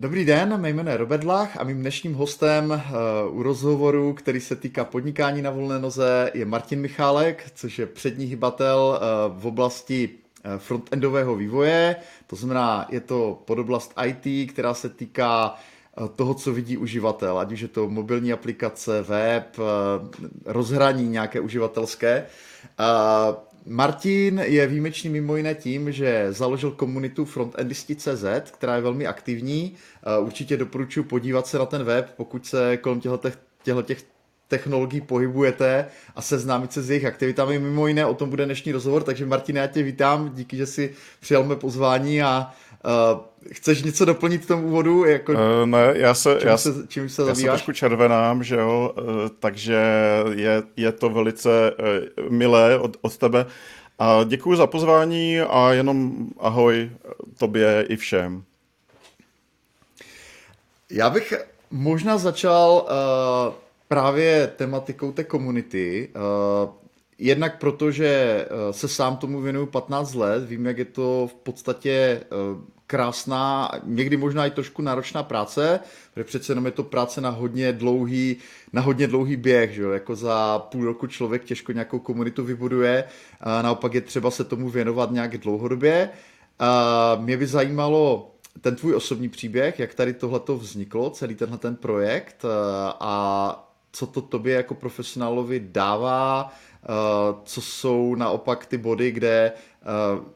Dobrý den, mé jméno je Robert Lach a mým dnešním hostem uh, u rozhovoru, který se týká podnikání na volné noze, je Martin Michálek, což je přední hybatel uh, v oblasti uh, frontendového vývoje. To znamená, je to podoblast IT, která se týká toho, co vidí uživatel, ať už je to mobilní aplikace, web, rozhraní nějaké uživatelské. Martin je výjimečný mimo jiné tím, že založil komunitu frontendisti.cz, která je velmi aktivní. Určitě doporučuji podívat se na ten web, pokud se kolem těchto těch technologií pohybujete a seznámit se s jejich aktivitami. Mimo jiné o tom bude dnešní rozhovor, takže Martin, já tě vítám, díky, že si přijal mé pozvání a uh, chceš něco doplnit k tomu úvodu? Jako, uh, ne, já se, čím já, se, čím se já se trošku červenám, že jo, uh, takže je, je to velice uh, milé od, od tebe. A děkuji za pozvání a jenom ahoj tobě i všem. Já bych možná začal uh, právě tematikou té komunity. Uh, jednak proto, že uh, se sám tomu věnuju 15 let, vím, jak je to v podstatě uh, krásná, někdy možná i trošku náročná práce, protože přece jenom je to práce na hodně dlouhý, na hodně dlouhý běh, že jo? jako za půl roku člověk těžko nějakou komunitu vybuduje, a naopak je třeba se tomu věnovat nějak dlouhodobě. A mě by zajímalo ten tvůj osobní příběh, jak tady tohleto vzniklo, celý tenhle ten projekt a co to tobě jako profesionálovi dává, co jsou naopak ty body, kde eh,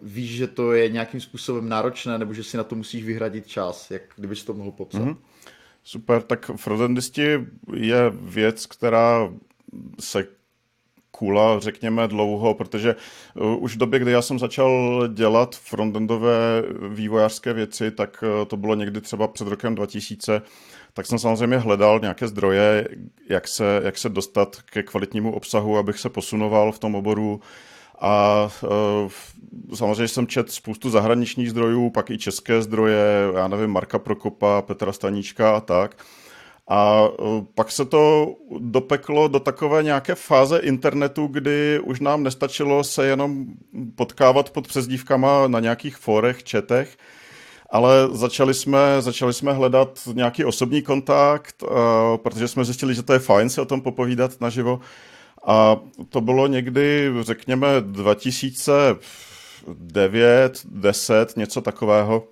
víš, že to je nějakým způsobem náročné, nebo že si na to musíš vyhradit čas, jak kdybys to mohl popsat. Mm-hmm. Super, tak frontendisti je věc, která se kula, řekněme, dlouho, protože uh, už v době, kdy já jsem začal dělat frontendové vývojářské věci, tak to bylo někdy třeba před rokem 2000, tak jsem samozřejmě hledal nějaké zdroje, jak se, jak se dostat ke kvalitnímu obsahu, abych se posunoval v tom oboru. A uh, samozřejmě jsem čet spoustu zahraničních zdrojů, pak i české zdroje, já nevím, Marka Prokopa, Petra Staníčka a tak. A e, pak se to dopeklo do takové nějaké fáze internetu, kdy už nám nestačilo se jenom potkávat pod přezdívkama na nějakých forech, četech, ale začali jsme, začali jsme hledat nějaký osobní kontakt, uh, protože jsme zjistili, že to je fajn se o tom popovídat naživo. A to bylo někdy, řekněme, 2009, 10, něco takového.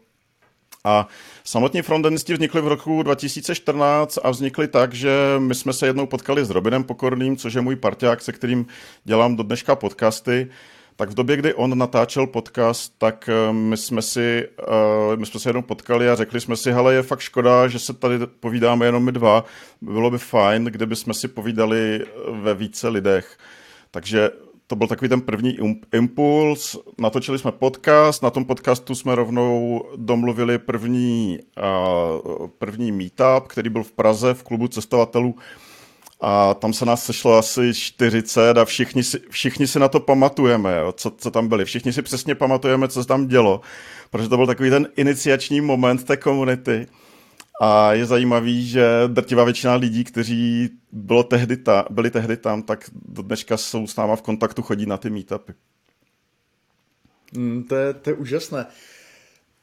A samotní frontendisti vznikli v roku 2014 a vznikli tak, že my jsme se jednou potkali s Robinem Pokorným, což je můj parťák, se kterým dělám do dneška podcasty tak v době, kdy on natáčel podcast, tak eh, my jsme si, uh, my jsme se jenom potkali a řekli jsme si, hele, je fakt škoda, že se tady povídáme jenom my dva. Bylo by fajn, kdyby jsme si povídali eh, ve více lidech. Takže to byl takový ten první impuls. Natočili jsme podcast, na tom podcastu jsme rovnou domluvili první, první meetup, který byl v Praze v klubu cestovatelů a tam se nás sešlo asi 40 a všichni si, všichni si na to pamatujeme, jo, co, co tam byli. Všichni si přesně pamatujeme, co se tam dělo, protože to byl takový ten iniciační moment té komunity. A je zajímavý, že drtivá většina lidí, kteří bylo tehdy ta, byli tehdy tam, tak do dneška jsou s náma v kontaktu, chodí na ty meetupy. Mm, to, je, to je úžasné.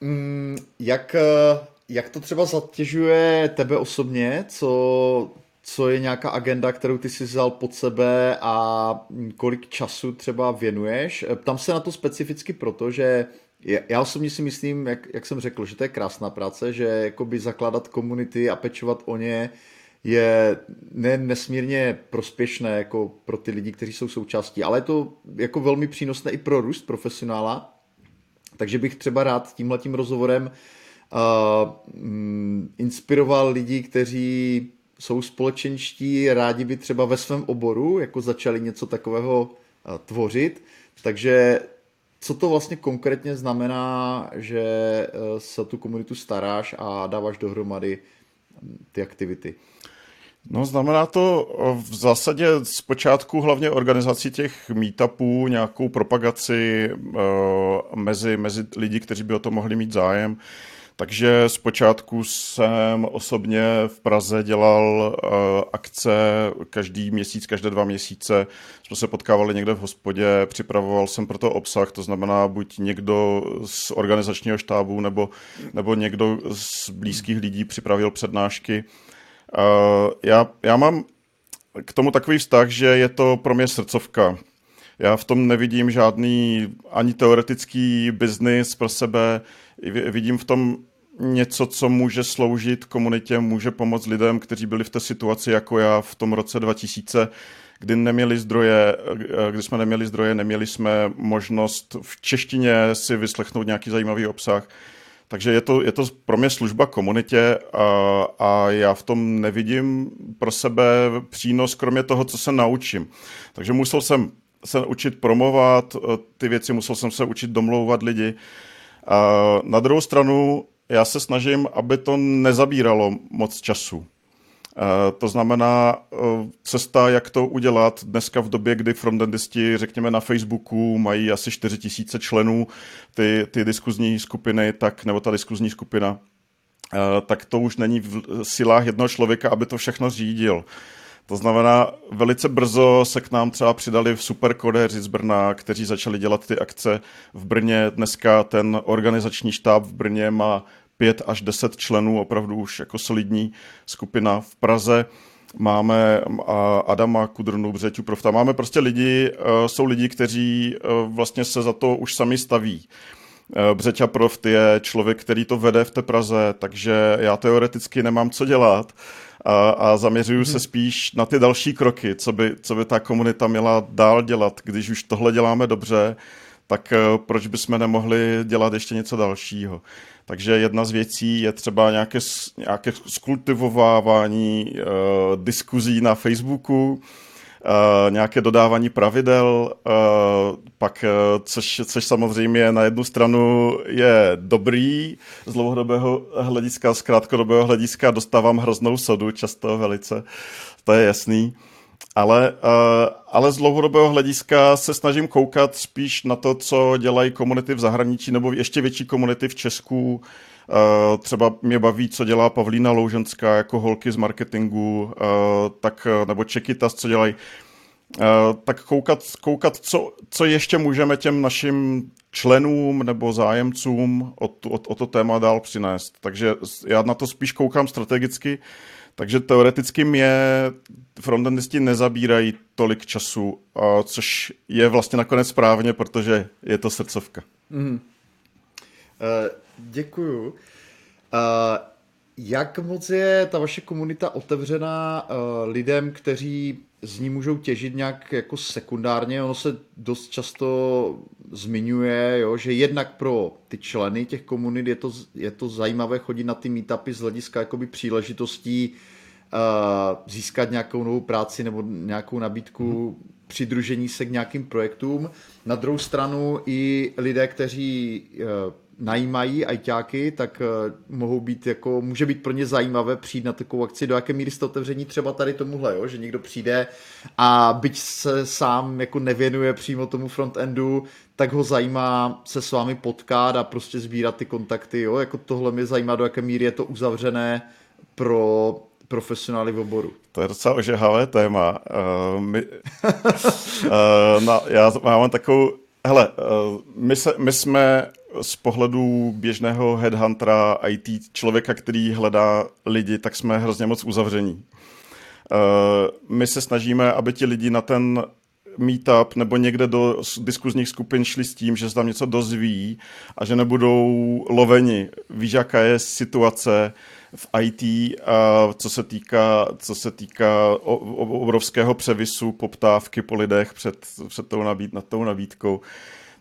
Mm, jak, eh, jak to třeba zatěžuje tebe osobně, co co je nějaká agenda, kterou ty si vzal pod sebe a kolik času třeba věnuješ. Tam se na to specificky proto, že já osobně si myslím, jak, jak jsem řekl, že to je krásná práce, že jakoby zakládat komunity a pečovat o ně je ne nesmírně prospěšné jako pro ty lidi, kteří jsou součástí, ale je to jako velmi přínosné i pro růst profesionála. Takže bych třeba rád tímhletím rozhovorem uh, inspiroval lidi, kteří jsou společenští, rádi by třeba ve svém oboru jako začali něco takového eh, tvořit. Takže co to vlastně konkrétně znamená, že eh, se tu komunitu staráš a dáváš dohromady hm, ty aktivity? No znamená to eh, v zásadě zpočátku hlavně organizaci těch meetupů, nějakou propagaci mezi, mezi lidi, kteří by o to mohli mít zájem. Takže zpočátku jsem osobně v Praze dělal uh, akce každý měsíc, každé dva měsíce. Jsme se potkávali někde v hospodě, připravoval jsem pro to obsah, to znamená buď někdo z organizačního štábu nebo, nebo někdo z blízkých lidí připravil přednášky. Uh, já, já mám k tomu takový vztah, že je to pro mě srdcovka. Já v tom nevidím žádný ani teoretický biznis pro sebe, vidím v tom něco, co může sloužit komunitě, může pomoct lidem, kteří byli v té situaci jako já v tom roce 2000, kdy neměli zdroje, kdy jsme neměli zdroje, neměli jsme možnost v češtině si vyslechnout nějaký zajímavý obsah. Takže je to, je to pro mě služba komunitě a, a já v tom nevidím pro sebe přínos, kromě toho, co se naučím. Takže musel jsem se učit promovat ty věci, musel jsem se učit domlouvat lidi. A na druhou stranu já se snažím, aby to nezabíralo moc času. To znamená, cesta, jak to udělat dneska v době, kdy frontendisti, řekněme na Facebooku, mají asi 4 tisíce členů, ty, ty diskuzní skupiny, tak, nebo ta diskuzní skupina, tak to už není v silách jednoho člověka, aby to všechno řídil. To znamená, velice brzo se k nám třeba přidali v superkodéři z Brna, kteří začali dělat ty akce v Brně. Dneska ten organizační štáb v Brně má pět až deset členů, opravdu už jako solidní skupina v Praze. Máme Adama Kudrnu, Břeťu Profta. Máme prostě lidi, e, jsou lidi, kteří e, vlastně se za to už sami staví. E, Břeťa Proft je člověk, který to vede v té Praze, takže já teoreticky nemám co dělat a, a zaměřuju se mhm. spíš na ty další kroky, co by, co by ta komunita měla dál dělat, když už tohle děláme dobře, tak proč bychom nemohli dělat ještě něco dalšího. Takže jedna z věcí je třeba nějaké, nějaké skultivovávání uh, diskuzí na Facebooku, uh, nějaké dodávání pravidel, uh, pak, uh, což, což samozřejmě na jednu stranu je dobrý, z dlouhodobého hlediska, z krátkodobého hlediska dostávám hroznou sodu, často velice, to je jasný. Ale, uh, ale z dlouhodobého hlediska se snažím koukat spíš na to, co dělají komunity v zahraničí nebo ještě větší komunity v Česku. Uh, třeba mě baví, co dělá Pavlína Louženská jako holky z marketingu, uh, tak, nebo Čekytas, co dělají. Tak koukat, koukat co, co ještě můžeme těm našim členům nebo zájemcům o, o, o to téma dál přinést. Takže já na to spíš koukám strategicky, takže teoreticky mě frontendisti nezabírají tolik času, což je vlastně nakonec správně, protože je to srdcovka. Mm. Uh, děkuju. Uh, jak moc je ta vaše komunita otevřená uh, lidem, kteří z ní můžou těžit nějak jako sekundárně? Ono se dost často zmiňuje, jo, že jednak pro ty členy těch komunit je to, je to zajímavé chodit na ty meetupy z hlediska jakoby příležitostí uh, získat nějakou novou práci nebo nějakou nabídku hmm. přidružení se k nějakým projektům. Na druhou stranu i lidé, kteří uh, najímají ajťáky, tak uh, mohou být jako, může být pro ně zajímavé přijít na takovou akci, do jaké míry jste otevření třeba tady tomuhle, jo? že někdo přijde a byť se sám jako nevěnuje přímo tomu frontendu, tak ho zajímá se s vámi potkat a prostě sbírat ty kontakty, jo? jako tohle mě zajímá, do jaké míry je to uzavřené pro profesionály v oboru. To je docela ožehavé téma. Uh, my, uh, na, já mám takovou... Hele, uh, my, se, my jsme z pohledu běžného headhuntera IT člověka, který hledá lidi, tak jsme hrozně moc uzavření. Uh, my se snažíme, aby ti lidi na ten meetup nebo někde do diskuzních skupin šli s tím, že se tam něco dozví a že nebudou loveni. Víš, jaká je situace, v IT, a co se týká, co se týká obrovského převisu poptávky po lidech před, před tou, nabíd, nad tou nabídkou.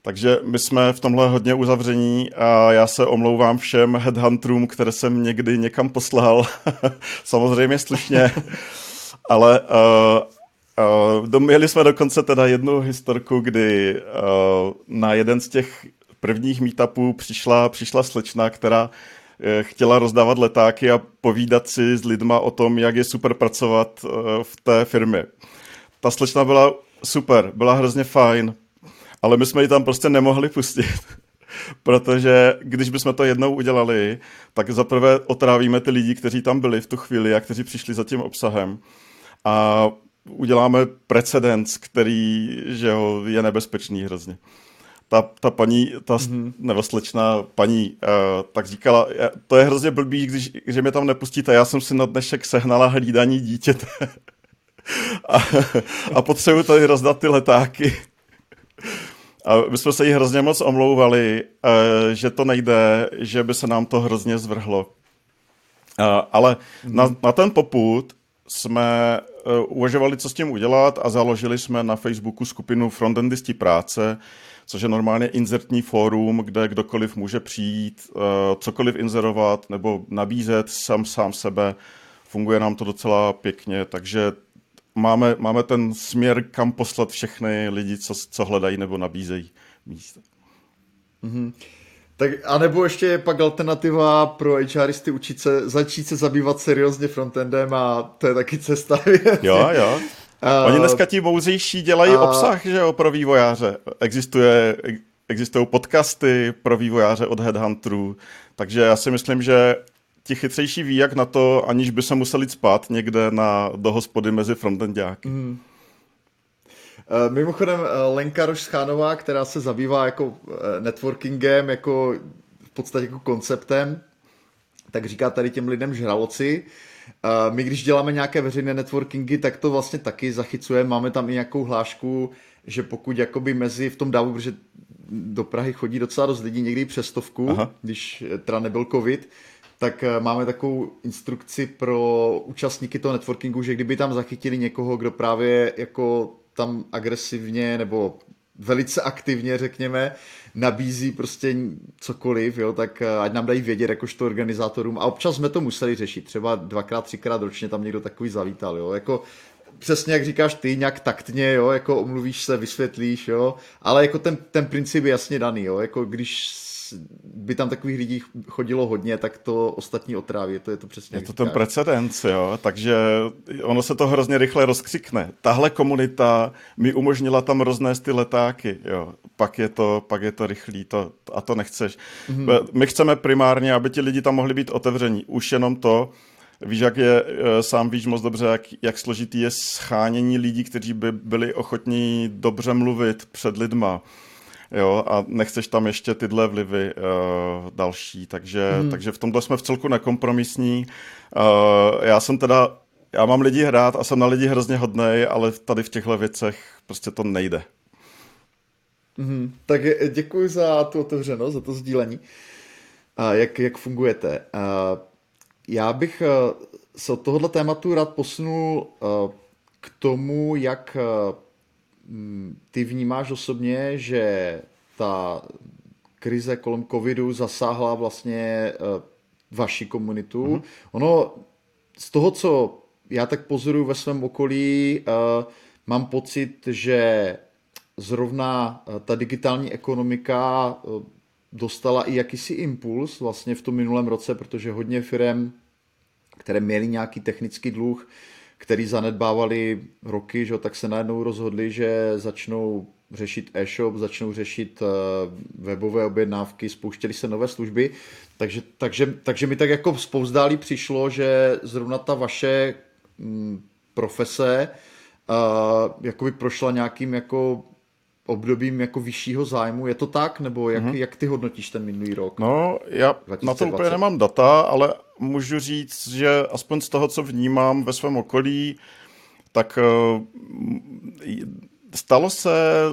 Takže my jsme v tomhle hodně uzavření a já se omlouvám všem headhunterům, které jsem někdy někam poslal. Samozřejmě slušně, ale uh, uh, měli jsme dokonce teda jednu historku, kdy uh, na jeden z těch prvních meetupů přišla, přišla slečna, která Eh, chtěla rozdávat letáky a povídat si s lidma o tom, jak je super pracovat eh, v té firmě. Ta slečna byla super, byla hrozně fajn, ale my jsme ji tam prostě nemohli pustit. protože když bychom to jednou udělali, tak zaprvé otrávíme ty lidi, kteří tam byli v tu chvíli a kteří přišli za tím obsahem. A uděláme precedens, který že jo, je nebezpečný hrozně ta, ta paní, ta mm-hmm. nebo slečná paní, uh, tak říkala, to je hrozně blbý, když, že mě tam nepustíte, já jsem si na dnešek sehnala hlídaní dítěte a, a potřebuji tady rozdat ty letáky. A my jsme se jí hrozně moc omlouvali, uh, že to nejde, že by se nám to hrozně zvrhlo. Uh, ale mm-hmm. na, na ten poput jsme uh, uvažovali, co s tím udělat a založili jsme na Facebooku skupinu Frontendisti práce, což je normálně inzertní fórum, kde kdokoliv může přijít, uh, cokoliv inzerovat nebo nabízet sám sám sebe. Funguje nám to docela pěkně, takže máme, máme ten směr, kam poslat všechny lidi, co, co hledají nebo nabízejí místo. Mm-hmm. Tak a nebo ještě je pak alternativa pro HRisty učit se, začít se zabývat seriózně frontendem a to je taky cesta. jo, jo. Uh, Oni dneska ti mouzejší dělají uh, obsah, že jo, pro vývojáře. Existuje, existují podcasty pro vývojáře od Headhunterů, takže já si myslím, že ti chytřejší ví, jak na to, aniž by se museli spát někde na, do hospody mezi frontendáky. Mm. Uh, mimochodem Lenka Rošchánová, která se zabývá jako networkingem, jako v podstatě jako konceptem, tak říká tady těm lidem žraloci, my když děláme nějaké veřejné networkingy, tak to vlastně taky zachycujeme. Máme tam i nějakou hlášku, že pokud jakoby mezi v tom davu, protože do Prahy chodí docela dost lidí, někdy přes stovku, Aha. když teda nebyl covid, tak eh, máme takovou instrukci pro účastníky toho networkingu, že kdyby tam zachytili někoho, kdo právě jako tam agresivně nebo velice aktivně, řekněme, nabízí prostě cokoliv, jo, tak eh, ať nám dají vědět jakožto organizátorům. A občas jsme to museli řešit, třeba dvakrát, třikrát ročně tam někdo takový zavítal, jo, jako přesně jak říkáš ty, nějak taktně, jo, jako omluvíš se, vysvětlíš, jo, ale jako ten, ten princip je jasně daný, jo, jako když by tam takových lidí chodilo hodně, tak to ostatní otráví, to je to přesně. Je to ten precedens, jo, takže ono se to hrozně rychle rozkřikne. Tahle komunita mi umožnila tam roznést ty letáky, jo, pak je to, pak je to rychlý to, a to nechceš. Mm-hmm. My chceme primárně, aby ti lidi tam mohli být otevření. Už jenom to, Víš, jak je, eh, sám víš moc dobře, jak, jak složitý je schánění lidí, kteří by byli ochotní dobře mluvit před lidma jo, a nechceš tam ještě tyhle vlivy uh, další, takže, hmm. takže v tomto jsme v celku nekompromisní. Uh, já jsem teda, já mám lidi hrát a jsem na lidi hrozně hodnej, ale tady v těchto věcech prostě to nejde. Hmm. Tak děkuji za tu otevřenost, za to sdílení. Uh, jak, jak fungujete? Uh, já bych se od tohohle tématu rád posunul k tomu, jak ty vnímáš osobně, že ta krize kolem covidu zasáhla vlastně eh, vaši komunitu. Mm-hmm. Ono z toho, co já tak pozoruju ve svém okolí, uh, mám pocit, že zrovna eh, ta digitální ekonomika dostala i jakýsi impuls vlastně v tom minulém roce, protože hodně firm, které měly nějaký technický dluh, který zanedbávali roky, že, tak se najednou rozhodli, že začnou řešit e-shop, začnou řešit uh, webové objednávky, spouštěly se nové služby, takže, takže, takže mi tak jako spouzdálí přišlo, že zrovna ta vaše mm, profese uh, jakoby prošla nějakým jako obdobím jako vyššího zájmu. Je to tak? Nebo jak, mm-hmm. jak ty hodnotíš ten minulý rok? No, já 2020? na to úplně nemám data, ale můžu říct, že aspoň z toho, co vnímám ve svém okolí, tak uh, stalo se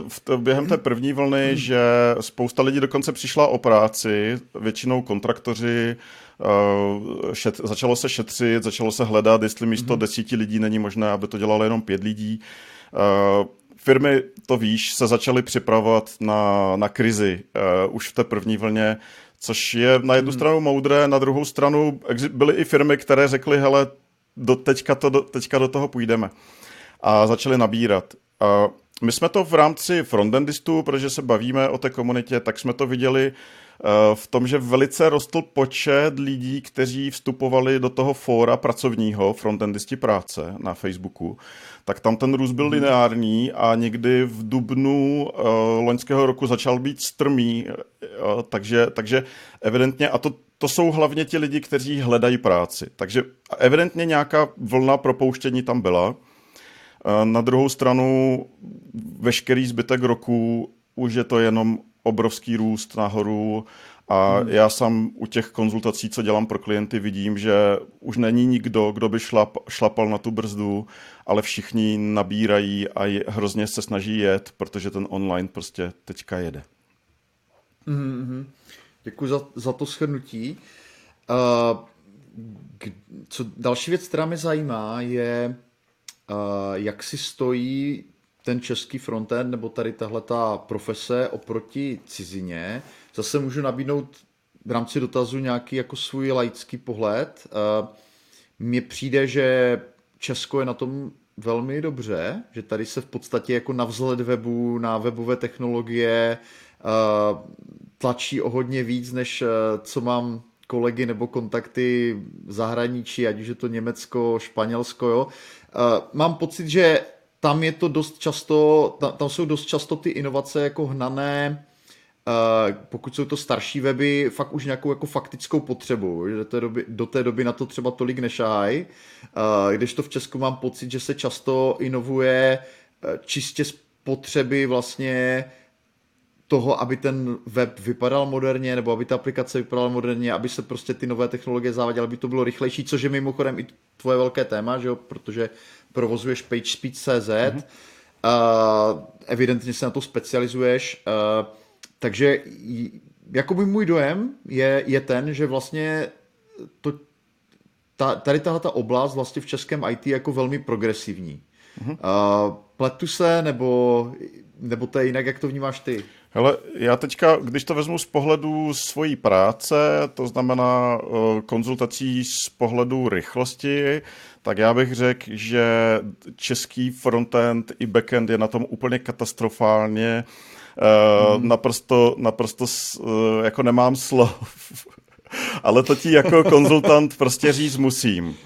v, během té první vlny, mm. že spousta lidí dokonce přišla o práci, většinou kontraktoři, uh, šet, začalo se šetřit, začalo se hledat, jestli místo mm. desíti lidí není možné, aby to dělalo jenom pět lidí. Uh, firmy, to víš, se začaly připravovat na, na krizi uh, už v té první vlně, což je na jednu hmm. stranu moudré, na druhou stranu byly i firmy, které řekly, hele, do teďka, to, do, teďka do toho půjdeme. A začaly nabírat. my jsme to v rámci frontendistů, protože se bavíme o té komunitě, tak jsme to viděli Eh, v tom, že velice rostl počet lidí, kteří vstupovali do toho fóra pracovního, frontendisti práce na Facebooku, tak tam ten růst byl mhm. lineární a někdy v dubnu uh, loňského roku začal být strmý, uh, takže, takže evidentně, a to, to jsou hlavně ti lidi, kteří hledají práci, takže evidentně nějaká vlna propouštění tam byla. Na druhou stranu veškerý zbytek roku už je to jenom obrovský růst nahoru a hmm. já sám u těch konzultací, co dělám pro klienty, vidím, že už není nikdo, kdo by šlap, šlapal na tu brzdu, ale všichni nabírají a je, hrozně se snaží jet, protože ten online prostě teďka jede. Mm-hmm. Děkuji za, za to shrnutí. Uh, k, co další věc, která mě zajímá, je, uh, jak si stojí ten český frontend nebo tady tahle ta profese oproti cizině. Zase můžu nabídnout v rámci dotazu nějaký jako svůj laický pohled. Mně přijde, že Česko je na tom velmi dobře, že tady se v podstatě jako na vzhled webu, na webové technologie tlačí o hodně víc, než co mám kolegy nebo kontakty v zahraničí, ať už je to Německo, Španělsko, jo. Mám pocit, že tam je to dost často, tam, tam jsou dost často ty inovace jako hnané, Uh, pokud jsou to starší weby, fakt už nějakou jako faktickou potřebu, do té doby, do té doby na to třeba tolik nešahají. Uh, když to v Česku mám pocit, že se často inovuje uh, čistě z potřeby vlastně toho, aby ten web vypadal moderně, nebo aby ta aplikace vypadala moderně, aby se prostě ty nové technologie zaváděly, aby to bylo rychlejší, což je mimochodem i tvoje velké téma, že jo? protože provozuješ PageSpeed.cz, mm-hmm. uh, evidentně se na to specializuješ, uh, takže jakoby můj dojem je, je ten, že vlastně to, ta, tady tahle ta oblast vlastně v českém IT je jako velmi progresivní. Mm-hmm. Uh, pletu se, nebo, nebo to je jinak, jak to vnímáš ty? Hele, já teďka, když to vezmu z pohledu svojí práce, to znamená uh, konzultací z pohledu rychlosti, tak já bych řekl, že český frontend i backend je na tom úplně katastrofálně. Hmm. Naprosto, naprosto uh, jako nemám slov. Ale to ti jako konzultant prostě říct musím.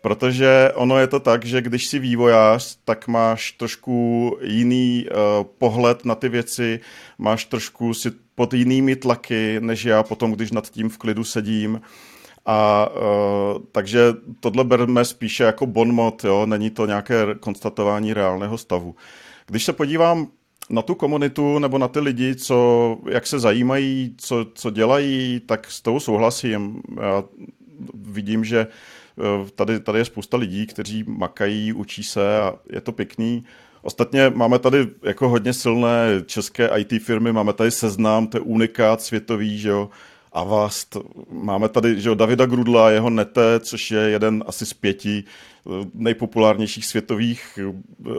Protože ono je to tak, že když jsi vývojář, tak máš trošku jiný uh, pohled na ty věci, máš trošku si pod jinými tlaky, než já potom, když nad tím v klidu sedím. A uh, takže tohle berme spíše jako bonmot, jo? není to nějaké konstatování reálného stavu. Když se podívám na tu komunitu nebo na ty lidi, co, jak se zajímají, co, co dělají, tak s tou souhlasím. Já vidím, že tady, tady je spousta lidí, kteří makají, učí se a je to pěkný. Ostatně máme tady jako hodně silné české IT firmy, máme tady seznam, to je unikát světový, že jo, Avast, máme tady že jo, Davida Grudla, jeho Nete, což je jeden asi z pěti eh, nejpopulárnějších světových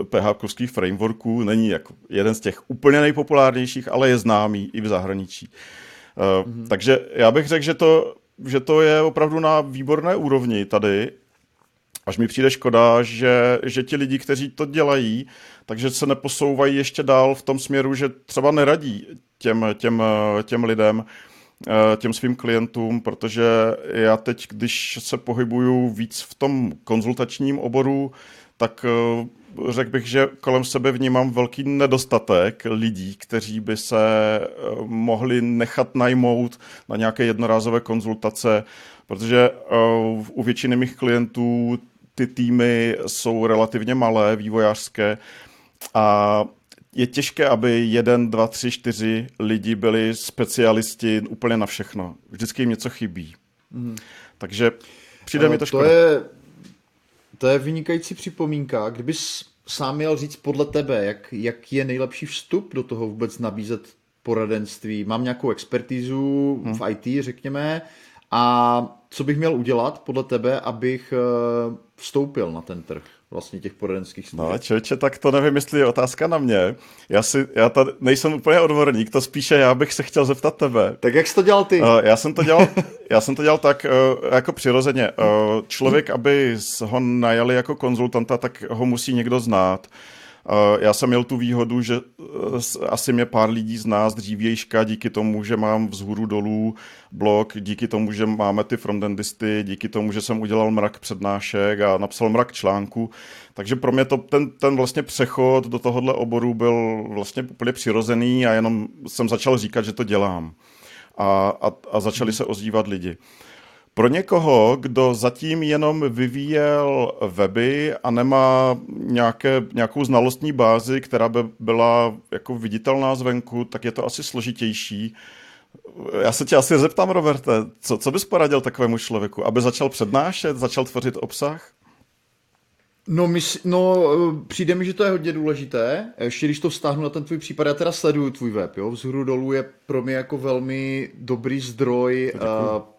php eh, frameworků, není jako jeden z těch úplně nejpopulárnějších, ale je známý i v zahraničí. Mm-hmm. Takže já bych řekl, že to že to je opravdu na výborné úrovni tady. Až mi přijde škoda, že, že ti lidi, kteří to dělají, takže se neposouvají ještě dál v tom směru, že třeba neradí těm, těm, těm lidem, eh, těm svým klientům, protože já teď, když se pohybuju víc v tom konzultačním oboru, tak eh, řekl bych, že kolem sebe vnímám velký nedostatek lidí, kteří by se eh, mohli nechat najmout na nějaké jednorázové konzultace, protože eh, u většiny mých klientů ty týmy jsou relativně malé, vývojářské a je těžké, aby jeden, dva, tři, čtyři lidi byli specialisti úplně na všechno. Vždycky jim něco chybí. Mm. Takže přijde no, mi to škoda. To je to je vynikající připomínka. Kdybys sám měl říct podle tebe, jak, jak je nejlepší vstup do toho vůbec nabízet poradenství. Mám nějakou expertízu hmm. v IT, řekněme, a co bych měl udělat podle tebe, abych eh, vstoupil na ten trh? Vlastně těch poradenských studií. No čeče, tak to nevím, jestli je otázka na mě. Já, si, já tady nejsem úplně odborník, to spíše já bych se chtěl zeptat tebe. Tak jak jsi to dělal ty? Uh, já, jsem to dělal, já jsem to dělal tak uh, jako přirozeně. Uh, člověk, aby ho najali jako konzultanta, tak ho musí někdo znát. Já jsem měl tu výhodu, že asi mě pár lidí z nás dřívějška díky tomu, že mám vzhůru dolů blog, díky tomu, že máme ty frontendisty, díky tomu, že jsem udělal mrak přednášek a napsal mrak článku. Takže pro mě to, ten, ten vlastně přechod do tohohle oboru byl vlastně úplně přirozený a jenom jsem začal říkat, že to dělám. A, a, a začali se ozývat lidi. Pro někoho, kdo zatím jenom vyvíjel weby a nemá nějaké, nějakou znalostní bázi, která by byla jako viditelná zvenku, tak je to asi složitější. Já se tě asi zeptám, Roberte, co, co bys poradil takovému člověku, aby začal přednášet, začal tvořit obsah? No, my, no, přijde mi, že to je hodně důležité. Ještě když to vztáhnu na ten tvůj případ, já teda sleduju tvůj web, jo. Vzhůru dolů je pro mě jako velmi dobrý zdroj uh,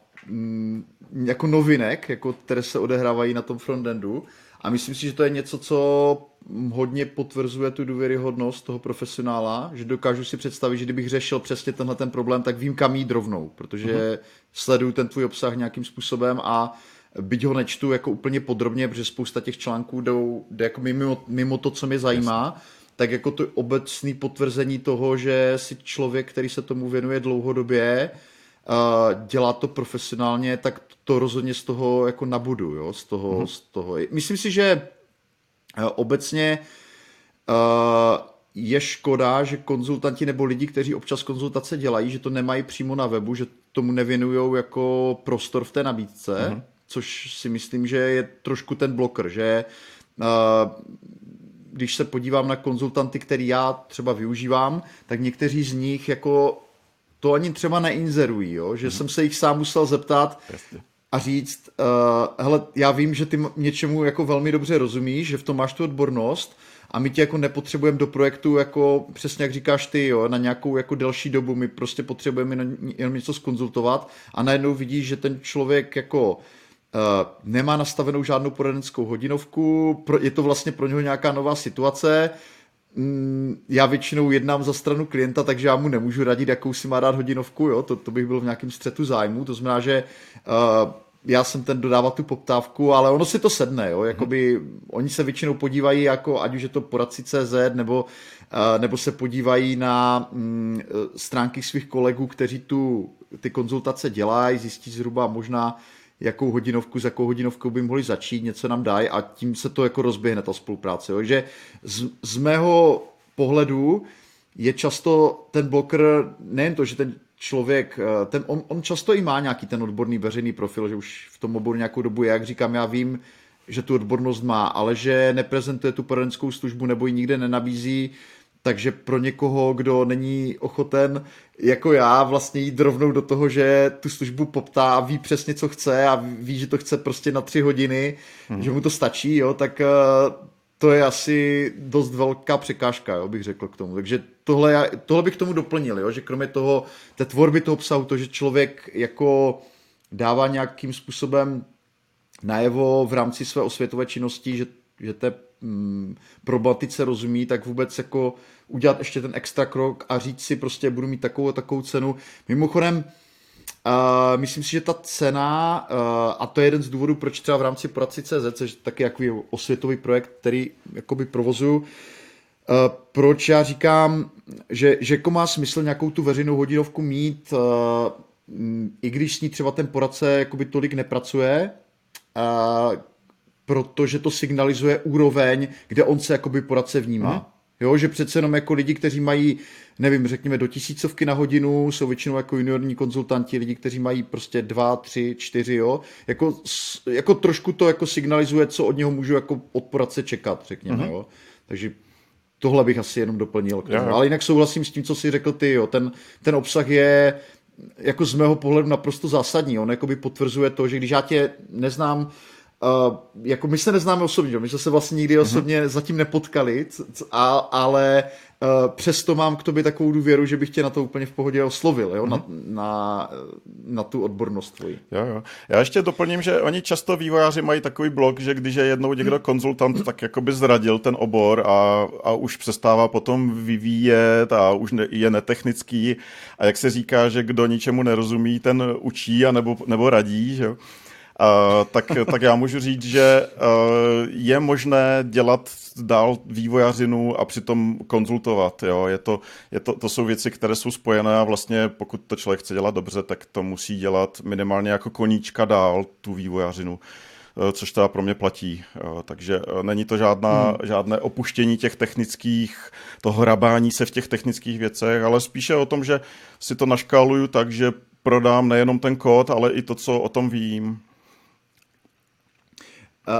jako novinek, jako, které se odehrávají na tom frontendu. A myslím si, že to je něco, co hodně potvrzuje tu důvěryhodnost toho profesionála, že dokážu si představit, že kdybych řešil přesně tenhle ten problém, tak vím, kam jít rovnou, protože uh-huh. sleduju ten tvůj obsah nějakým způsobem a byť ho nečtu jako úplně podrobně, protože spousta těch článků jdou, jde jako mimo, mimo to, co mě zajímá, Jasně. tak jako to obecné potvrzení toho, že si člověk, který se tomu věnuje dlouhodobě, dělá to profesionálně, tak to rozhodně z toho jako nabudu, jo, z toho, mm-hmm. z toho. Myslím si, že eh, obecně uh, je škoda, že konzultanti nebo lidi, kteří občas konzultace dělají, že to nemají přímo na webu, že tomu nevěnují jako prostor v té nabídce, mm-hmm. což si myslím, že je trošku ten bloker, že uh, když se podívám na konzultanty, který já třeba využívám, tak někteří z nich jako to ani třeba neinzerují, jo? že mm-hmm. jsem se jich sám musel zeptat Jasně. a říct, uh, hele, já vím, že ty něčemu jako velmi dobře rozumíš, že v tom máš tu odbornost a my tě jako nepotřebujeme do projektu jako přesně jak říkáš ty, jo, na nějakou jako delší dobu, my prostě potřebujeme jenom něco skonzultovat a najednou vidíš, že ten člověk jako uh, nemá nastavenou žádnou poradenskou hodinovku, pro, je to vlastně pro něho nějaká nová situace, já většinou jednám za stranu klienta, takže já mu nemůžu radit, jakou si má dát hodinovku, jo? To, to bych byl v nějakém střetu zájmu, to znamená, že uh, já jsem ten dodávat tu poptávku, ale ono si to sedne, jo? Jakoby, hmm. oni se většinou podívají, jako, ať už je to poradci CZ, nebo, uh, nebo se podívají na um, stránky svých kolegů, kteří tu ty konzultace dělají, zjistí zhruba možná, jakou hodinovku, s jakou hodinovkou by mohli začít, něco nám dají a tím se to jako rozběhne ta spolupráce. Jo. Takže z, z mého pohledu je často ten bloker nejen to, že ten člověk, eh, ten, on, on často i má nějaký ten odborný veřejný profil, že už v tom oboru nějakou dobu je, jak říkám, já vím, že tu odbornost má, ale že neprezentuje tu poradenskou službu nebo ji nikde nenabízí, takže pro někoho, kdo není ochoten jako já vlastně jít rovnou do toho, že tu službu poptá a ví přesně, co chce a ví, že to chce prostě na tři hodiny, hmm. že mu to stačí, jo, tak eh, to je asi dost velká překážka, jo, bych řekl k tomu. Takže tohle, já, tohle bych tomu doplnil, jo, že kromě toho, té tvorby toho obsahu, to, že člověk jako dává nějakým způsobem najevo v rámci své osvětové činnosti, že, že té mm, problematice rozumí, tak vůbec jako udělat ještě ten extra krok a říct si prostě budu mít takovou a takovou cenu. Mimochodem, Uh, myslím si, že ta cena, uh, a to je jeden z důvodů, proč třeba v rámci poradci CZ, což je taky jaký osvětový projekt, který jakoby provozuju, uh, proč já říkám, že, že jako má smysl nějakou tu veřejnou hodinovku mít, uh, i když s ní třeba ten poradce jakoby tolik nepracuje, uh, protože to signalizuje úroveň, kde on se jakoby poradce vnímá. Hmm. Jo, že přece jenom jako lidi, kteří mají, nevím, řekněme do tisícovky na hodinu, jsou většinou jako juniorní konzultanti, lidi, kteří mají prostě dva, tři, čtyři, jo. Jako, jako trošku to jako signalizuje, co od něho můžu jako od poradce čekat, řekněme, mm-hmm. jo. Takže tohle bych asi jenom doplnil. K tomu. Ale jinak souhlasím s tím, co jsi řekl ty, jo. Ten, ten obsah je jako z mého pohledu naprosto zásadní. On jakoby potvrzuje to, že když já tě neznám, Uh, jako my se neznáme osobně, my jsme se vlastně nikdy mm-hmm. osobně zatím nepotkali, a, ale uh, přesto mám k tobě takovou důvěru, že bych tě na to úplně v pohodě oslovil, jo? Mm-hmm. Na, na, na tu odbornost tvoji. Jo, jo. Já ještě doplním, že oni často vývojáři mají takový blok, že když je jednou někdo mhm. konzultant, tak jako by zradil ten obor a, a už přestává potom vyvíjet a už ne, je netechnický a jak se říká, že kdo ničemu nerozumí, ten učí a nebo, nebo radí, že jo. Uh, tak, tak já můžu říct, že uh, je možné dělat dál vývojařinu a přitom konzultovat. Jo? Je to, je to, to jsou věci, které jsou spojené a vlastně pokud to člověk chce dělat dobře, tak to musí dělat minimálně jako koníčka dál tu vývojařinu což teda pro mě platí. Takže není to žádná, hmm. žádné opuštění těch technických, toho hrabání se v těch technických věcech, ale spíše o tom, že si to naškáluju tak, že prodám nejenom ten kód, ale i to, co o tom vím.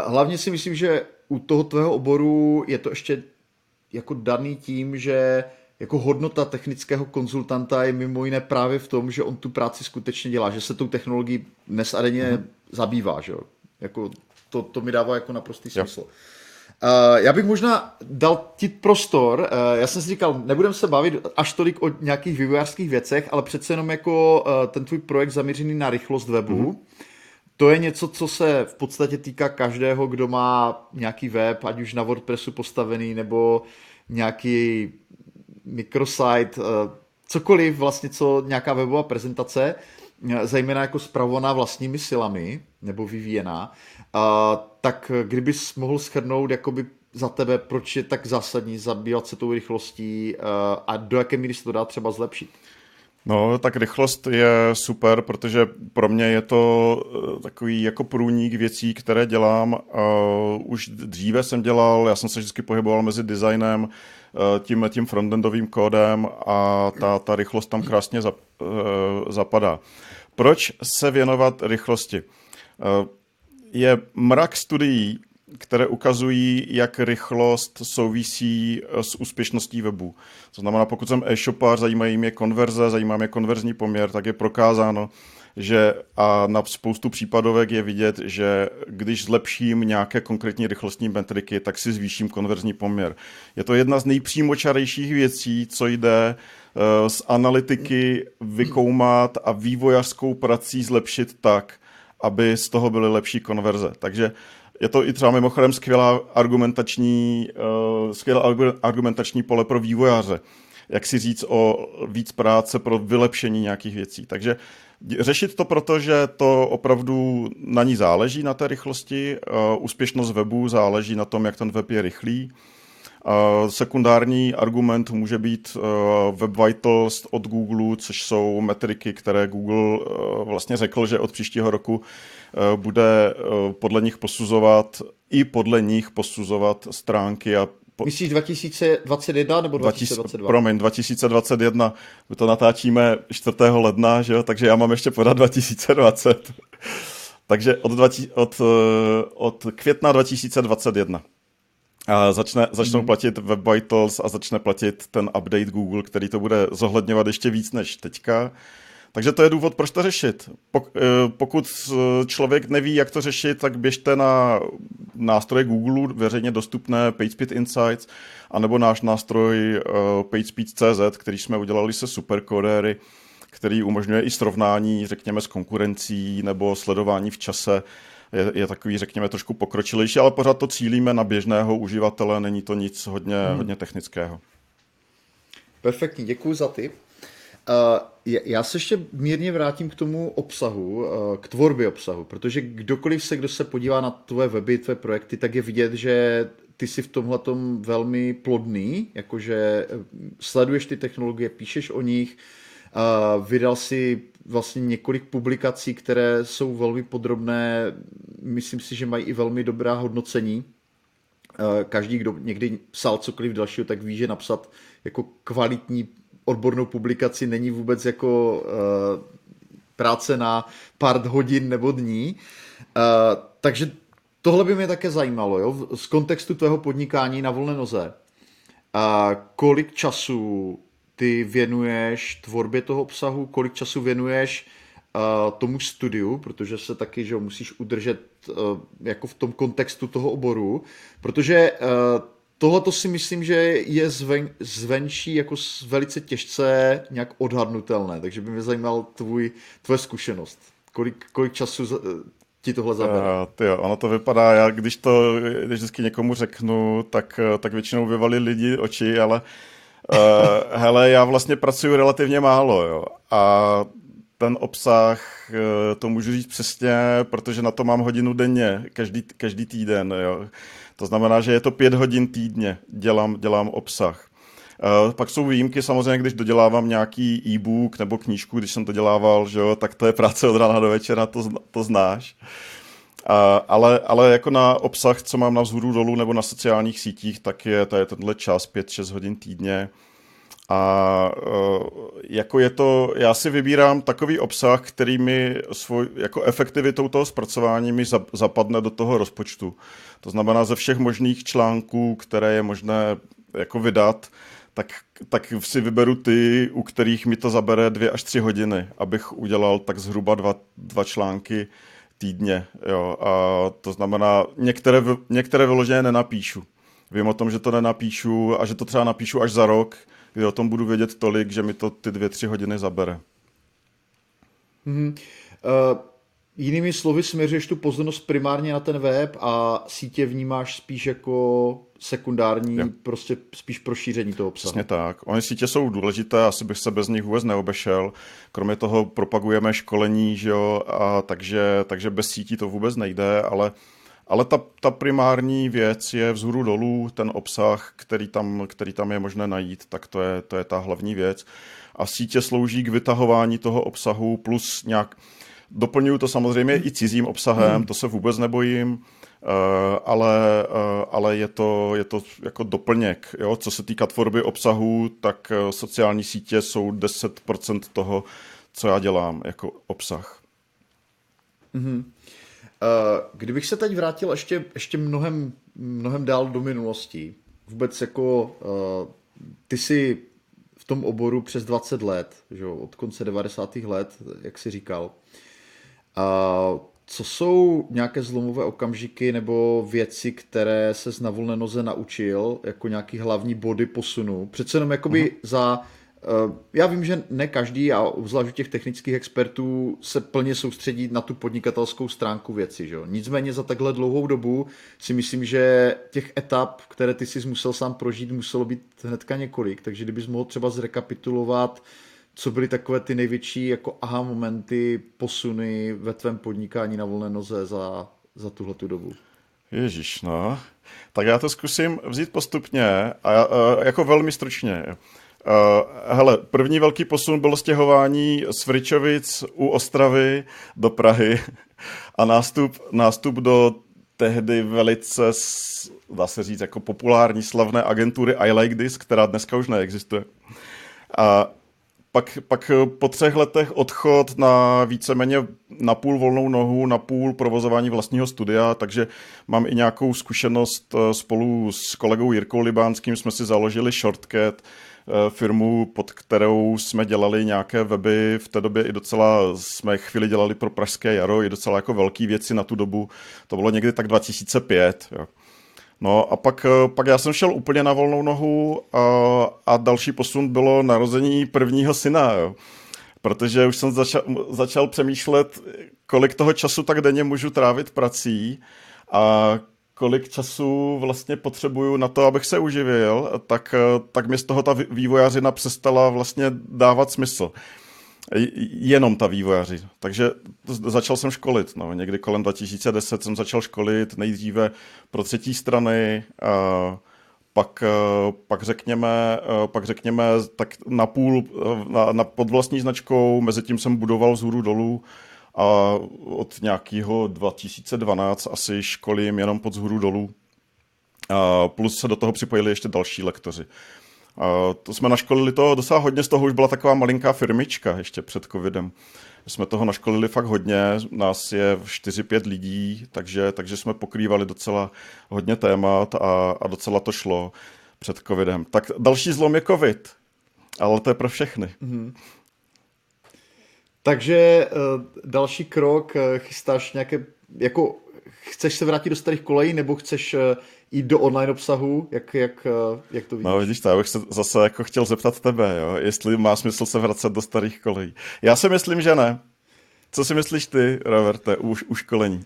Hlavně si myslím, že u toho tvého oboru je to ještě jako daný tím, že jako hodnota technického konzultanta je mimo jiné právě v tom, že on tu práci skutečně dělá, že se tou technologií dnes a denně mm. zabývá, že jo? Jako to, to mi dává jako naprostý smysl. Uh, já bych možná dal ti prostor, uh, já jsem si říkal, nebudem se bavit až tolik o nějakých vývojářských věcech, ale přece jenom jako uh, ten tvůj projekt zaměřený na rychlost webu, mm-hmm to je něco, co se v podstatě týká každého, kdo má nějaký web, ať už na WordPressu postavený, nebo nějaký microsite, eh, cokoliv vlastně, co nějaká webová prezentace, eh, zejména jako zpravovaná vlastními silami, nebo vyvíjená, eh, tak kdybys mohl schrnout jakoby za tebe, proč je tak zásadní zabývat se tou rychlostí a do jaké míry se to dá třeba zlepšit? No, tak rychlost je super, protože pro mě je to eh, takový jako průnik věcí, které dělám. Už dříve jsem dělal, já jsem se vždycky pohyboval mezi designem, uh, tím, tím frontendovým kódem a ta, ta rychlost tam krásně uh, zapadá. Proč se věnovat rychlosti? Je mrak studií, které ukazují, jak rychlost souvisí eh, s úspěšností webu. To znamená, pokud jsem e-shopář, zajímají mě konverze, zajímá mě konverzní poměr, tak je prokázáno, že a na spoustu případovek je vidět, že když zlepším nějaké konkrétní rychlostní metriky, tak si zvýším konverzní poměr. Je to jedna z nejpřímočarejších věcí, co jde eh, z analytiky vykoumat a vývojařskou prací zlepšit tak, aby z toho byly lepší konverze. Takže je to i třeba mimochodem skvělá argumentační, uh, skvělá argumentační pole pro vývojáře. Jak si říct o víc práce pro vylepšení nějakých věcí. Takže řešit to proto, že to opravdu na ní záleží, na té rychlosti. Uh, úspěšnost webu záleží na tom, jak ten web je rychlý. Uh, sekundární argument může být uh, Web Vitals od Google, což jsou metriky, které Google uh, vlastně řekl, že od příštího roku bude eh, podle nich posuzovat, i podle nich posuzovat stránky a po... Myslíš 2021 nebo 2022? 20, promiň, 2021. My to natáčíme 4. ledna, že jo? takže já mám ještě podat 2020. takže od, 20, od, eh, od května 2021. A začne, začnou mm. platit Web Vitals a začne platit ten update Google, který to bude zohledňovat ještě víc než teďka. Takže to je důvod, proč to řešit. Eh, pokud eh, člověk neví, jak to řešit, tak běžte na nástroje Google, veřejně dostupné PageSpeed Insights, anebo náš nástroj eh, PageSpeed.cz, který jsme udělali se superkodéry, který umožňuje i srovnání, řekněme, s konkurencí nebo sledování v čase. Je, je takový, řekněme, trošku pokročilejší, ale pořád to cílíme na běžného uživatele, není to nic hodně, hmm. hodně technického. Perfektní, děkuji za tip. Uh, já se ještě mírně vrátím k tomu obsahu, uh, k tvorbě obsahu, protože kdokoliv se, kdo se podívá na tvoje weby, tvoje projekty, tak je vidět, že ty jsi v tomhle velmi plodný, jakože eh, sleduješ ty technologie, píšeš o nich, vydal si vlastně několik publikací, které jsou velmi podrobné, myslím si, že mají i velmi dobrá hodnocení. Každý, kdo někdy psal cokoliv dalšího, tak ví, že napsat jako kvalitní odbornou publikaci není vůbec jako uh, práce na pár hodin nebo dní. Uh, takže tohle by mě také zajímalo, jo? z kontextu tvého podnikání na volné noze. Uh, kolik času ty věnuješ tvorbě toho obsahu, kolik času věnuješ tomu studiu, protože se taky že musíš udržet jako v tom kontextu toho oboru, protože Tohle to si myslím, že je zven, zvenčí jako velice těžce nějak odhadnutelné, takže by mě zajímal tvůj, tvoje zkušenost. Kolik, kolik času ti tohle zabere? Uh, tyjo, ono to vypadá, já když to když vždycky někomu řeknu, tak, tak většinou vyvalí lidi oči, ale uh, hele, já vlastně pracuji relativně málo, jo. A ten obsah, eh, to můžu říct přesně, protože na to mám hodinu denně, každý, každý týden. Jo. To znamená, že je to pět hodin týdně, dělám, dělám obsah. Uh, pak jsou výjimky, samozřejmě, když dodělávám nějaký e-book nebo knížku, když jsem to dělával, že jo, tak to je práce od rána do večera, to, to znáš. Uh, ale, ale jako na obsah, co mám na vzhůru dolů nebo na sociálních sítích, tak je, to je tenhle čas 5-6 hodin týdně. A uh, jako je to, já si vybírám takový obsah, který mi svoj, jako efektivitou toho zpracování mi zapadne do toho rozpočtu. To znamená ze všech možných článků, které je možné jako vydat, tak, tak si vyberu ty, u kterých mi to zabere dvě až tři hodiny, abych udělal tak zhruba dva, dva články týdně. Jo. A to znamená, některé, některé vyloženě nenapíšu. Vím o tom, že to nenapíšu a že to třeba napíšu až za rok, kdy o tom budu vědět tolik, že mi to ty dvě, tři hodiny zabere. Mm-hmm. Uh, jinými slovy, směřuješ tu pozornost primárně na ten web a sítě vnímáš spíš jako sekundární, jo. prostě spíš prošíření toho obsahu. Přesně tak. Ony sítě jsou důležité, asi bych se bez nich vůbec neobešel. Kromě toho propagujeme školení, že jo, a takže, takže bez sítí to vůbec nejde, ale ale ta, ta primární věc je vzhůru dolů, ten obsah, který tam, který tam je možné najít, tak to je, to je ta hlavní věc. A sítě slouží k vytahování toho obsahu plus nějak... Doplňuju to samozřejmě i cizím obsahem, hmm. to se vůbec nebojím, eh, ale, eh, ale je, to, je to jako doplněk. Jo? Co se týká tvorby obsahu, tak eh, sociální sítě jsou 10% toho, co já dělám jako obsah. Mm-hmm. Eh, kdybych se teď vrátil ještě, ještě mnohem, mnohem dál do minulosti, vůbec jako eh, ty jsi v tom oboru přes 20 let, že od konce 90. let, jak jsi říkal. A co jsou nějaké zlomové okamžiky nebo věci, které se na volné noze naučil, jako nějaký hlavní body posunu? Přece jenom jakoby uh-huh. za já vím, že ne každý, a zvlášť těch technických expertů, se plně soustředí na tu podnikatelskou stránku věci. Že? Nicméně za takhle dlouhou dobu si myslím, že těch etap, které ty jsi musel sám prožít, muselo být hnedka několik. Takže kdybys mohl třeba zrekapitulovat, co byly takové ty největší jako aha momenty, posuny ve tvém podnikání na volné noze za, za tuhle tu dobu. Ježíš, no. Tak já to zkusím vzít postupně a, a jako velmi stručně. Uh, hele, první velký posun bylo stěhování z Fričovic u Ostravy do Prahy a nástup, nástup do tehdy velice, dá se říct, jako populární slavné agentury I Like This, která dneska už neexistuje. A pak, pak po třech letech odchod na víceméně na půl volnou nohu, na půl provozování vlastního studia, takže mám i nějakou zkušenost eh, spolu s kolegou Jirkou Libánským, jsme si založili Shortcut, firmu, pod kterou jsme dělali nějaké weby, v té době i docela jsme chvíli dělali pro Pražské jaro, i docela jako velké věci na tu dobu, to bylo někdy tak 2005, jo. No a pak, eh, pak já jsem šel úplně na volnou nohu a, a další posun bylo narození prvního syna, jo. Protože už jsem začal, začal přemýšlet, kolik toho času tak denně můžu trávit prací a kolik času vlastně potřebuju na to, abych se uživil, tak, tak mi z toho ta vývojařina přestala vlastně dávat smysl. Jenom ta vývojaři. Takže začal jsem školit. No. Někdy kolem 2010 jsem začal školit nejdříve pro třetí strany, a pak, pak, řekněme, pak řekněme tak na půl na, na pod vlastní značkou, mezi tím jsem budoval vzhůru dolů a od nějakého 2012 asi školím jenom pod zhůru dolů. A plus se do toho připojili ještě další lektoři. A to jsme naškolili toho docela hodně, z toho už byla taková malinká firmička ještě před covidem. Jsme toho naškolili fakt hodně, nás je 4-5 lidí, takže, takže jsme pokrývali docela hodně témat a, a docela to šlo před covidem. Tak další zlom je covid, ale to je pro všechny. Mm-hmm. Takže uh, další krok, uh, chystáš nějaké, jako chceš se vrátit do starých kolejí, nebo chceš uh, jít do online obsahu, jak, jak, jak to vidíš? No vidíš, to, já bych se zase jako chtěl zeptat tebe, jo? jestli má smysl se vracet do starých kolejí. Já si myslím, že ne. Co si myslíš ty, Roberte, u, u školení?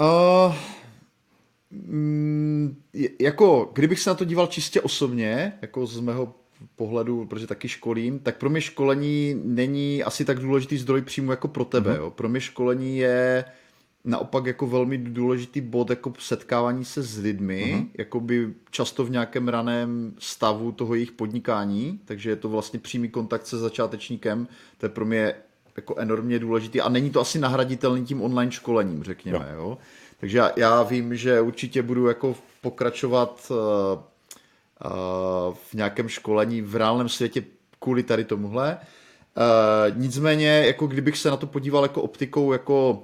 Uh, mm, jako, kdybych se na to díval čistě osobně, jako z mého pohledu, protože taky školím, tak pro mě školení není asi tak důležitý zdroj příjmu jako pro tebe. Mm-hmm. Jo. Pro mě školení je naopak jako velmi důležitý bod jako setkávání se s lidmi, mm-hmm. jako by často v nějakém raném stavu toho jejich podnikání, takže je to vlastně přímý kontakt se začátečníkem, to je pro mě jako enormně důležitý a není to asi nahraditelný tím online školením, řekněme, jo. jo? Takže já, já vím, že určitě budu jako pokračovat uh, v nějakém školení v reálném světě kvůli tady tomuhle. Uh, nicméně, jako kdybych se na to podíval jako optikou jako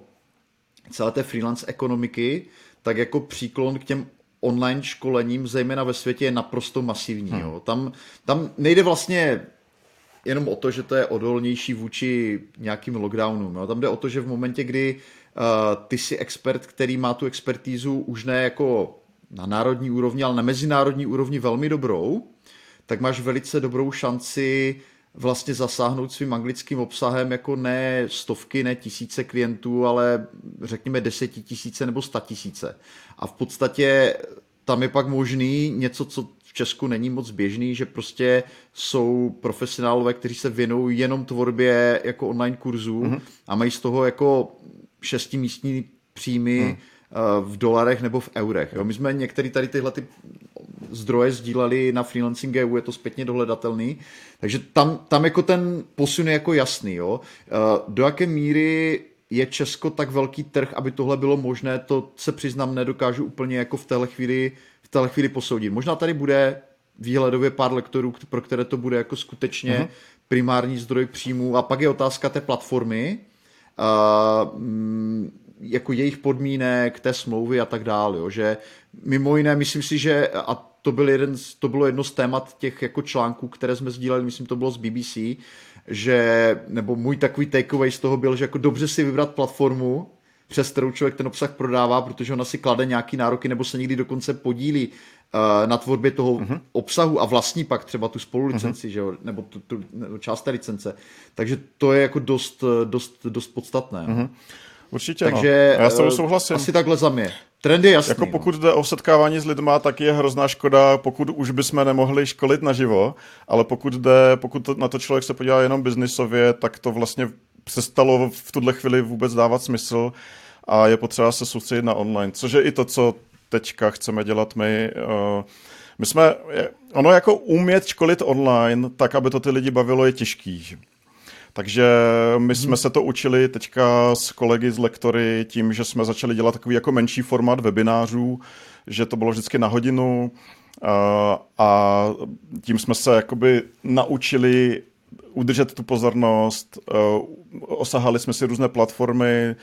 celé té freelance ekonomiky, tak jako příklon k těm online školením, zejména ve světě, je naprosto masivní. Hmm. Jo. Tam, tam nejde vlastně jenom o to, že to je odolnější vůči nějakým lockdownům. Jo. Tam jde o to, že v momentě, kdy uh, ty jsi expert, který má tu expertízu už ne jako na národní úrovni, ale na mezinárodní úrovni velmi dobrou, tak máš velice dobrou šanci vlastně zasáhnout svým anglickým obsahem jako ne stovky, ne tisíce klientů, ale řekněme desetitisíce nebo statisíce. A v podstatě tam je pak možný něco, co v Česku není moc běžný, že prostě jsou profesionálové, kteří se věnují jenom tvorbě jako online kurzů mm-hmm. a mají z toho jako šestimístní příjmy mm. V dolarech nebo v eurech. Jo. My jsme některé tady tyhle ty zdroje sdíleli na Freelancing EU, je to zpětně dohledatelný. Takže tam, tam jako ten posun je jako jasný. Jo. Eh, do jaké míry je Česko tak velký trh, aby tohle bylo možné, to se přiznám, nedokážu úplně jako v téhle chvíli, v téhle chvíli posoudit. Možná tady bude výhledově pár lektorů, pro které to bude jako skutečně uh-huh. primární zdroj příjmů. A pak je otázka té platformy, uh, jako jejich podmínek, té smlouvy a tak dále. Jo. Že mimo jiné, myslím si, že a to, byl jeden, to bylo jedno z témat těch jako článků, které jsme sdíleli, myslím, to bylo z BBC, že, nebo můj takový takeaway z toho byl, že jako dobře si vybrat platformu, přes kterou člověk ten obsah prodává, protože ona si klade nějaký nároky nebo se někdy dokonce podílí uh, na tvorbě toho uh-huh. obsahu a vlastní pak třeba tu spolulicenci, uh-huh. že jo, nebo tu, tu nebo část té licence. Takže to je jako dost, dost, dost podstatné. Uh-huh. Určitě, no. Takže no. já s tebou eh, souhlasím. Asi takhle za mě. Trend je jasný. Jako no. pokud jde o setkávání s lidma, tak je hrozná škoda, pokud už bychom nemohli školit naživo, ale pokud jde, pokud to, na to člověk se podívá jenom biznisově, tak to vlastně přestalo v tuhle chvíli vůbec dávat smysl a je potřeba se soustředit na online, což je i to, co teďka chceme dělat my. Eh, my jsme, ono jako umět školit online, tak aby to ty lidi bavilo, je těžký. Takže my jsme se to učili teďka s kolegy z lektory tím, že jsme začali dělat takový jako menší formát webinářů, že to bylo vždycky na hodinu a tím jsme se jakoby naučili udržet tu pozornost, osahali jsme si různé platformy,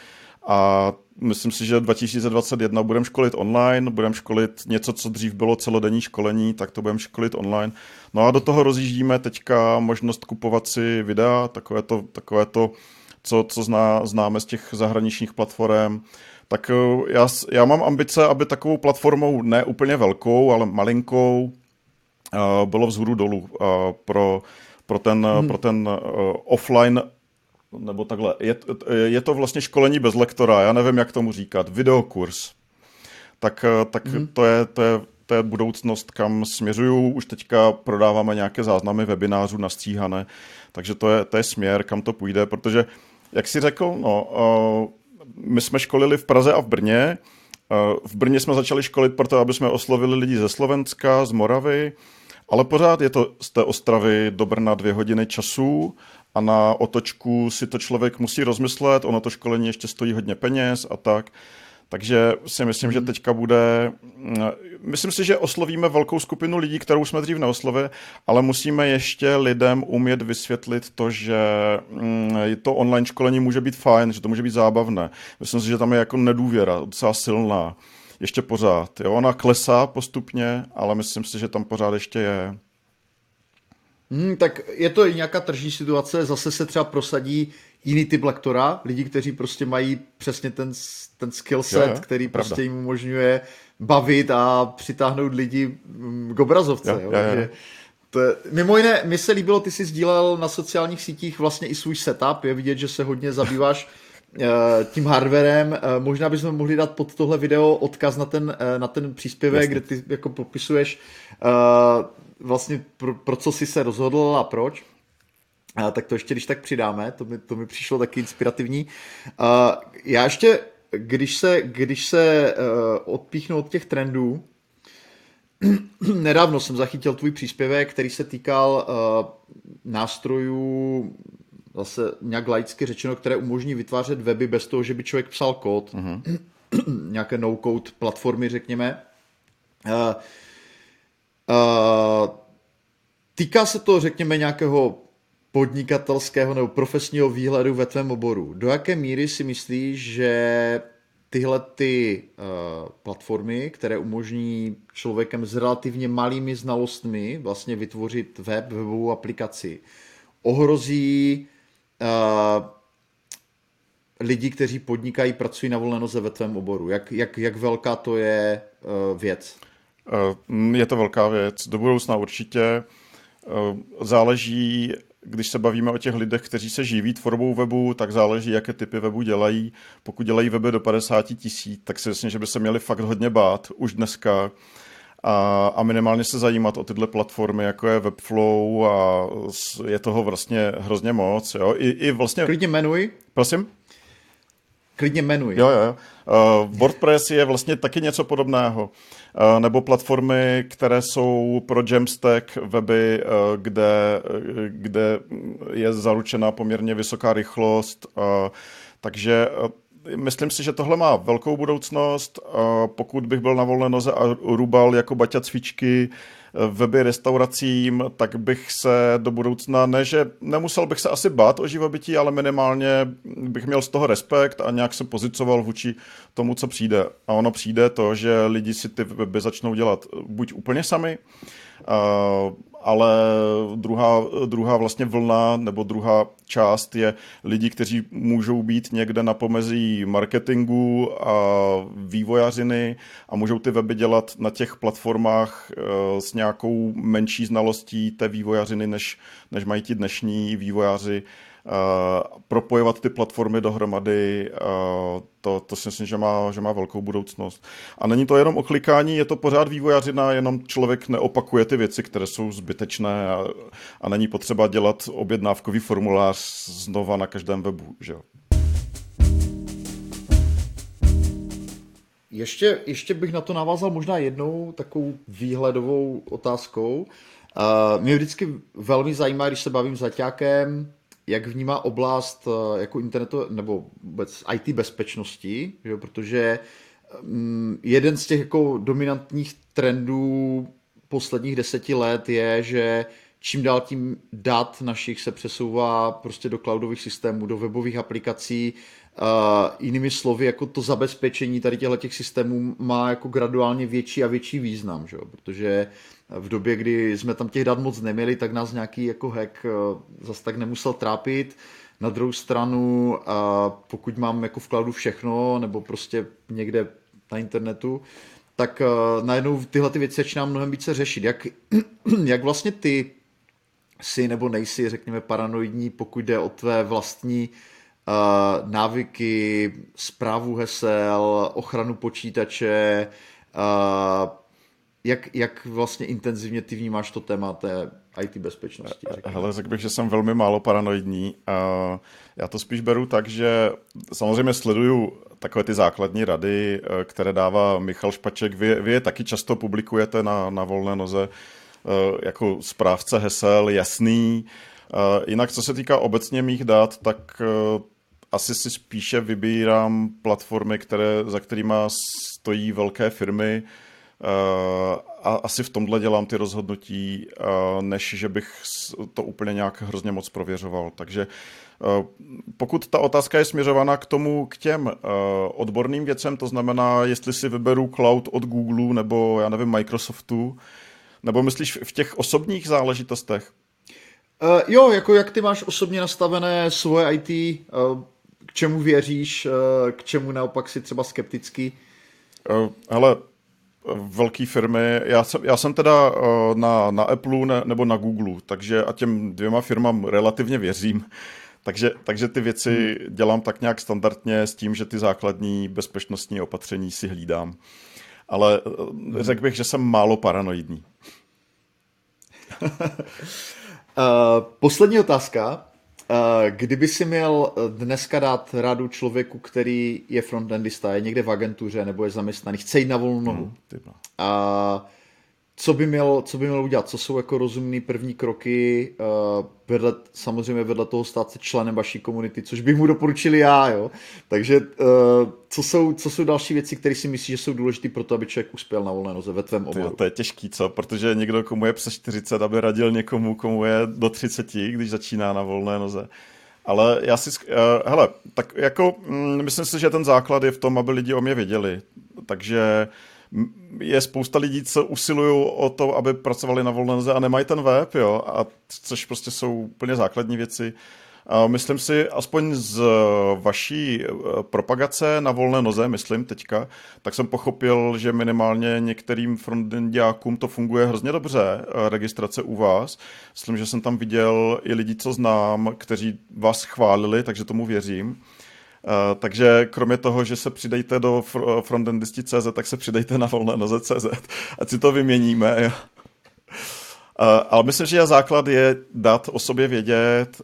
a myslím si, že 2021 budeme školit online, budeme školit něco, co dřív bylo celodenní školení, tak to budeme školit online. No a do toho rozjíždíme teďka možnost kupovat si videa, takové to, takové to co, co zná, známe z těch zahraničních platform. Tak eh, já, já mám ambice, aby takovou platformou ne úplně velkou, ale malinkou uh, bylo vzhůru dolů uh, pro, pro ten, hmm. pro ten offline nebo takhle, je, je to vlastně školení bez lektora, já nevím, jak tomu říkat, videokurs. Tak, eh, tak mm. to, je, to, je, to je budoucnost, kam směřuju. Už teďka prodáváme nějaké záznamy webinářů nastříhané, takže to je, to je směr, kam to půjde, protože, jak si řekl, no, uh, my jsme školili v Praze a v Brně. Uh, v Brně jsme začali školit proto, aby jsme oslovili lidi ze Slovenska, z Moravy, ale pořád je to z té Ostravy do Brna dvě hodiny času a na otočku si to člověk musí rozmyslet, ono to školení ještě stojí hodně peněz a tak. Takže si myslím, že mhm. teďka bude, mm, myslím si, že oslovíme velkou skupinu lidí, kterou jsme dřív neoslovili, ale musíme ještě lidem umět vysvětlit to, že mm, to online školení může být fajn, že to může být zábavné. Myslím si, že tam je jako nedůvěra docela silná. Ještě pořád. Jo? Ona klesá postupně, ale myslím si, že tam pořád ještě je. Hmm, tak je to i nějaká tržní situace, zase se třeba prosadí jiný typ lektora, lidi, kteří prostě mají přesně ten, ten skill set, který pravda. prostě jim umožňuje bavit a přitáhnout lidi mm, k obrazovce. Je, jo, je, je. To je, mimo jiné, mi se líbilo, ty jsi sdílel na sociálních sítích vlastně i svůj setup, je vidět, že se hodně zabýváš tím hardwarem. Možná bychom mohli dát pod tohle video odkaz na ten, na ten příspěvek, Jasně. kde ty jako popisuješ vlastně pro, pro co jsi se rozhodl a proč. A, tak to ještě když tak přidáme, to mi, to mi přišlo taky inspirativní. A, já ještě, když se, když se uh, odpíchnu od těch trendů, nedávno jsem zachytil tvůj příspěvek, který se týkal uh, nástrojů, zase nějak laicky řečeno, které umožní vytvářet weby bez toho, že by člověk psal kód. Uh-huh. Nějaké no-code platformy, řekněme. Uh, uh, týká se to, řekněme, nějakého podnikatelského nebo profesního výhledu ve tvém oboru. Do jaké míry si myslíš, že tyhle ty uh, platformy, které umožní člověkem s relativně malými znalostmi vlastně vytvořit web, webovou aplikaci, ohrozí uh, lidi, kteří podnikají, pracují na volné noze ve tvém oboru? Jak, jak, jak velká to je uh, věc? Je to velká věc. Do budoucna určitě. Záleží když se bavíme o těch lidech, kteří se živí tvorbou webu, tak záleží, jaké typy webu dělají. Pokud dělají weby do 50 tisíc, tak si myslím, že by se měli fakt hodně bát už dneska a, a minimálně se zajímat o tyhle platformy, jako je Webflow a je toho vlastně hrozně moc. Jo? I, i vlastně... Klidně jmenuj. Prosím? Klidně jmenuj. Jo, jo. Uh, WordPress je vlastně taky něco podobného. Uh, nebo platformy, které jsou pro Jamstack weby, uh, kde, kde je zaručena poměrně vysoká rychlost. Uh, takže myslím si, že tohle má velkou budoucnost. Pokud bych byl na volné noze a rubal jako baťa cvičky weby restauracím, tak bych se do budoucna, ne, že nemusel bych se asi bát o živobytí, ale minimálně bych měl z toho respekt a nějak se pozicoval vůči tomu, co přijde. A ono přijde to, že lidi si ty weby začnou dělat buď úplně sami, ale druhá, druhá vlastně vlna nebo druhá část je lidi, kteří můžou být někde na pomezí marketingu a vývojařiny a můžou ty weby dělat na těch platformách eh, s nějakou menší znalostí té vývojařiny, než, než mají ti dnešní vývojáři propojovat ty platformy dohromady, to, to si myslím, že má, že má velkou budoucnost. A není to jenom o klikání, je to pořád vývojařina, jenom člověk neopakuje ty věci, které jsou zbytečné a, a není potřeba dělat objednávkový formulář znova na každém webu. Že? Ještě, ještě bych na to navázal možná jednou takovou výhledovou otázkou. Uh, mě vždycky velmi zajímá, když se bavím s zaťákem, jak vnímá oblast eh, jako internetu nebo vůbec IT bezpečnosti, že? protože mm, jeden z těch jako dominantních trendů posledních deseti let je, že čím dál tím dat našich se přesouvá prostě do cloudových systémů, do webových aplikací. Uh, jinými slovy, jako to zabezpečení tady těchto těch systémů má jako graduálně větší a větší význam, že? protože v době, kdy jsme tam těch dat moc neměli, tak nás nějaký jako hack uh, zas tak nemusel trápit. Na druhou stranu, uh, pokud mám jako v cloudu všechno, nebo prostě někde na internetu, tak uh, najednou tyhle ty věci začíná mnohem více řešit. Jak, jak vlastně ty si nebo nejsi, řekněme, paranoidní, pokud jde o tvé vlastní uh, návyky, zprávu hesel, ochranu počítače, uh, jak, jak vlastně intenzivně ty vnímáš to téma té IT bezpečnosti? Řekněme. Hele, řekl bych, že jsem velmi málo paranoidní. Já to spíš beru tak, že samozřejmě sleduju takové ty základní rady, které dává Michal Špaček. Vy, vy je taky často publikujete na, na volné noze Eh, jako správce hesel jasný. Eh, jinak, co se týká obecně mých dat, tak eh, asi si spíše vybírám platformy, které, za kterými stojí velké firmy a asi v tomhle dělám ty rozhodnutí, než že bych to úplně nějak hrozně moc prověřoval. Takže pokud ta otázka je směřovaná k tomu, k těm odborným věcem, to znamená, jestli si vyberu cloud od Google nebo, já nevím, Microsoftu, nebo myslíš v těch osobních záležitostech? Uh, jo, jako jak ty máš osobně nastavené svoje IT, uh, eh, k čemu věříš, uh, k čemu naopak si třeba skeptický? Uh, hele, velké firmy, já jsem, já jsem teda uh, na, na Apple ne, nebo na Google, takže a těm dvěma firmám relativně věřím. Takže, takže ty věci hmm. dělám tak nějak standardně s tím, že ty základní bezpečnostní opatření si hlídám. Ale hmm. řekl bych, že jsem málo paranoidní. uh, poslední otázka. Uh, kdyby si měl dneska dát radu člověku, který je frontendista, je někde v agentuře nebo je zaměstnaný, chce jít na volnou nohu, hmm, co by, měl, co by měl udělat? Co jsou jako rozumné první kroky uh, vedle, samozřejmě vedle toho stát se členem vaší komunity, což bych mu doporučil já, jo. Takže uh, co, jsou, co jsou další věci, které si myslíš, že jsou důležité pro to, aby člověk uspěl na volné noze ve tvém oboru? To je těžký, co? Protože někdo, komu je přes 40, aby radil někomu, komu je do 30, když začíná na volné noze. Ale já si, uh, hele, tak jako, mm, myslím si, že ten základ je v tom, aby lidi o mě věděli. Takže uh, je spousta lidí, co usilují o to, aby pracovali na volné noze a nemají ten web, jo, a což prostě jsou úplně základní věci. A myslím si, aspoň z vaší eh, propagace na volné noze, myslím teďka, tak jsem pochopil, že minimálně některým frontendiákům to funguje hrozně dobře, eh, registrace u vás. Myslím, že jsem tam viděl i lidi, co znám, kteří vás chválili, takže tomu věřím. Uh, takže kromě toho, že se přidejte do fr- frontendisti.cz, tak se přidejte na volné noze.cz, ať si to vyměníme. Jo. Uh, ale myslím, že základ je dát o sobě vědět,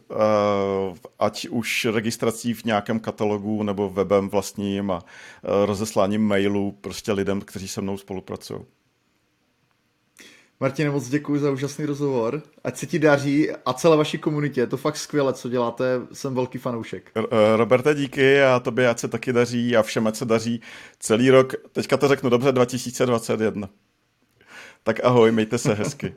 ať už registrací v nějakém katalogu nebo webem vlastním a rozesláním mailů prostě lidem, kteří se mnou spolupracují. Martine, moc děkuji za úžasný rozhovor. Ať se ti daří a celé vaší komunitě. Je to fakt skvěle, co děláte. Jsem velký fanoušek. Eh, Roberte, díky a tobě ať se taky daří a všem ať se daří celý rok. Teďka to řeknu dobře, 2021. Tak ahoj, mějte se hezky.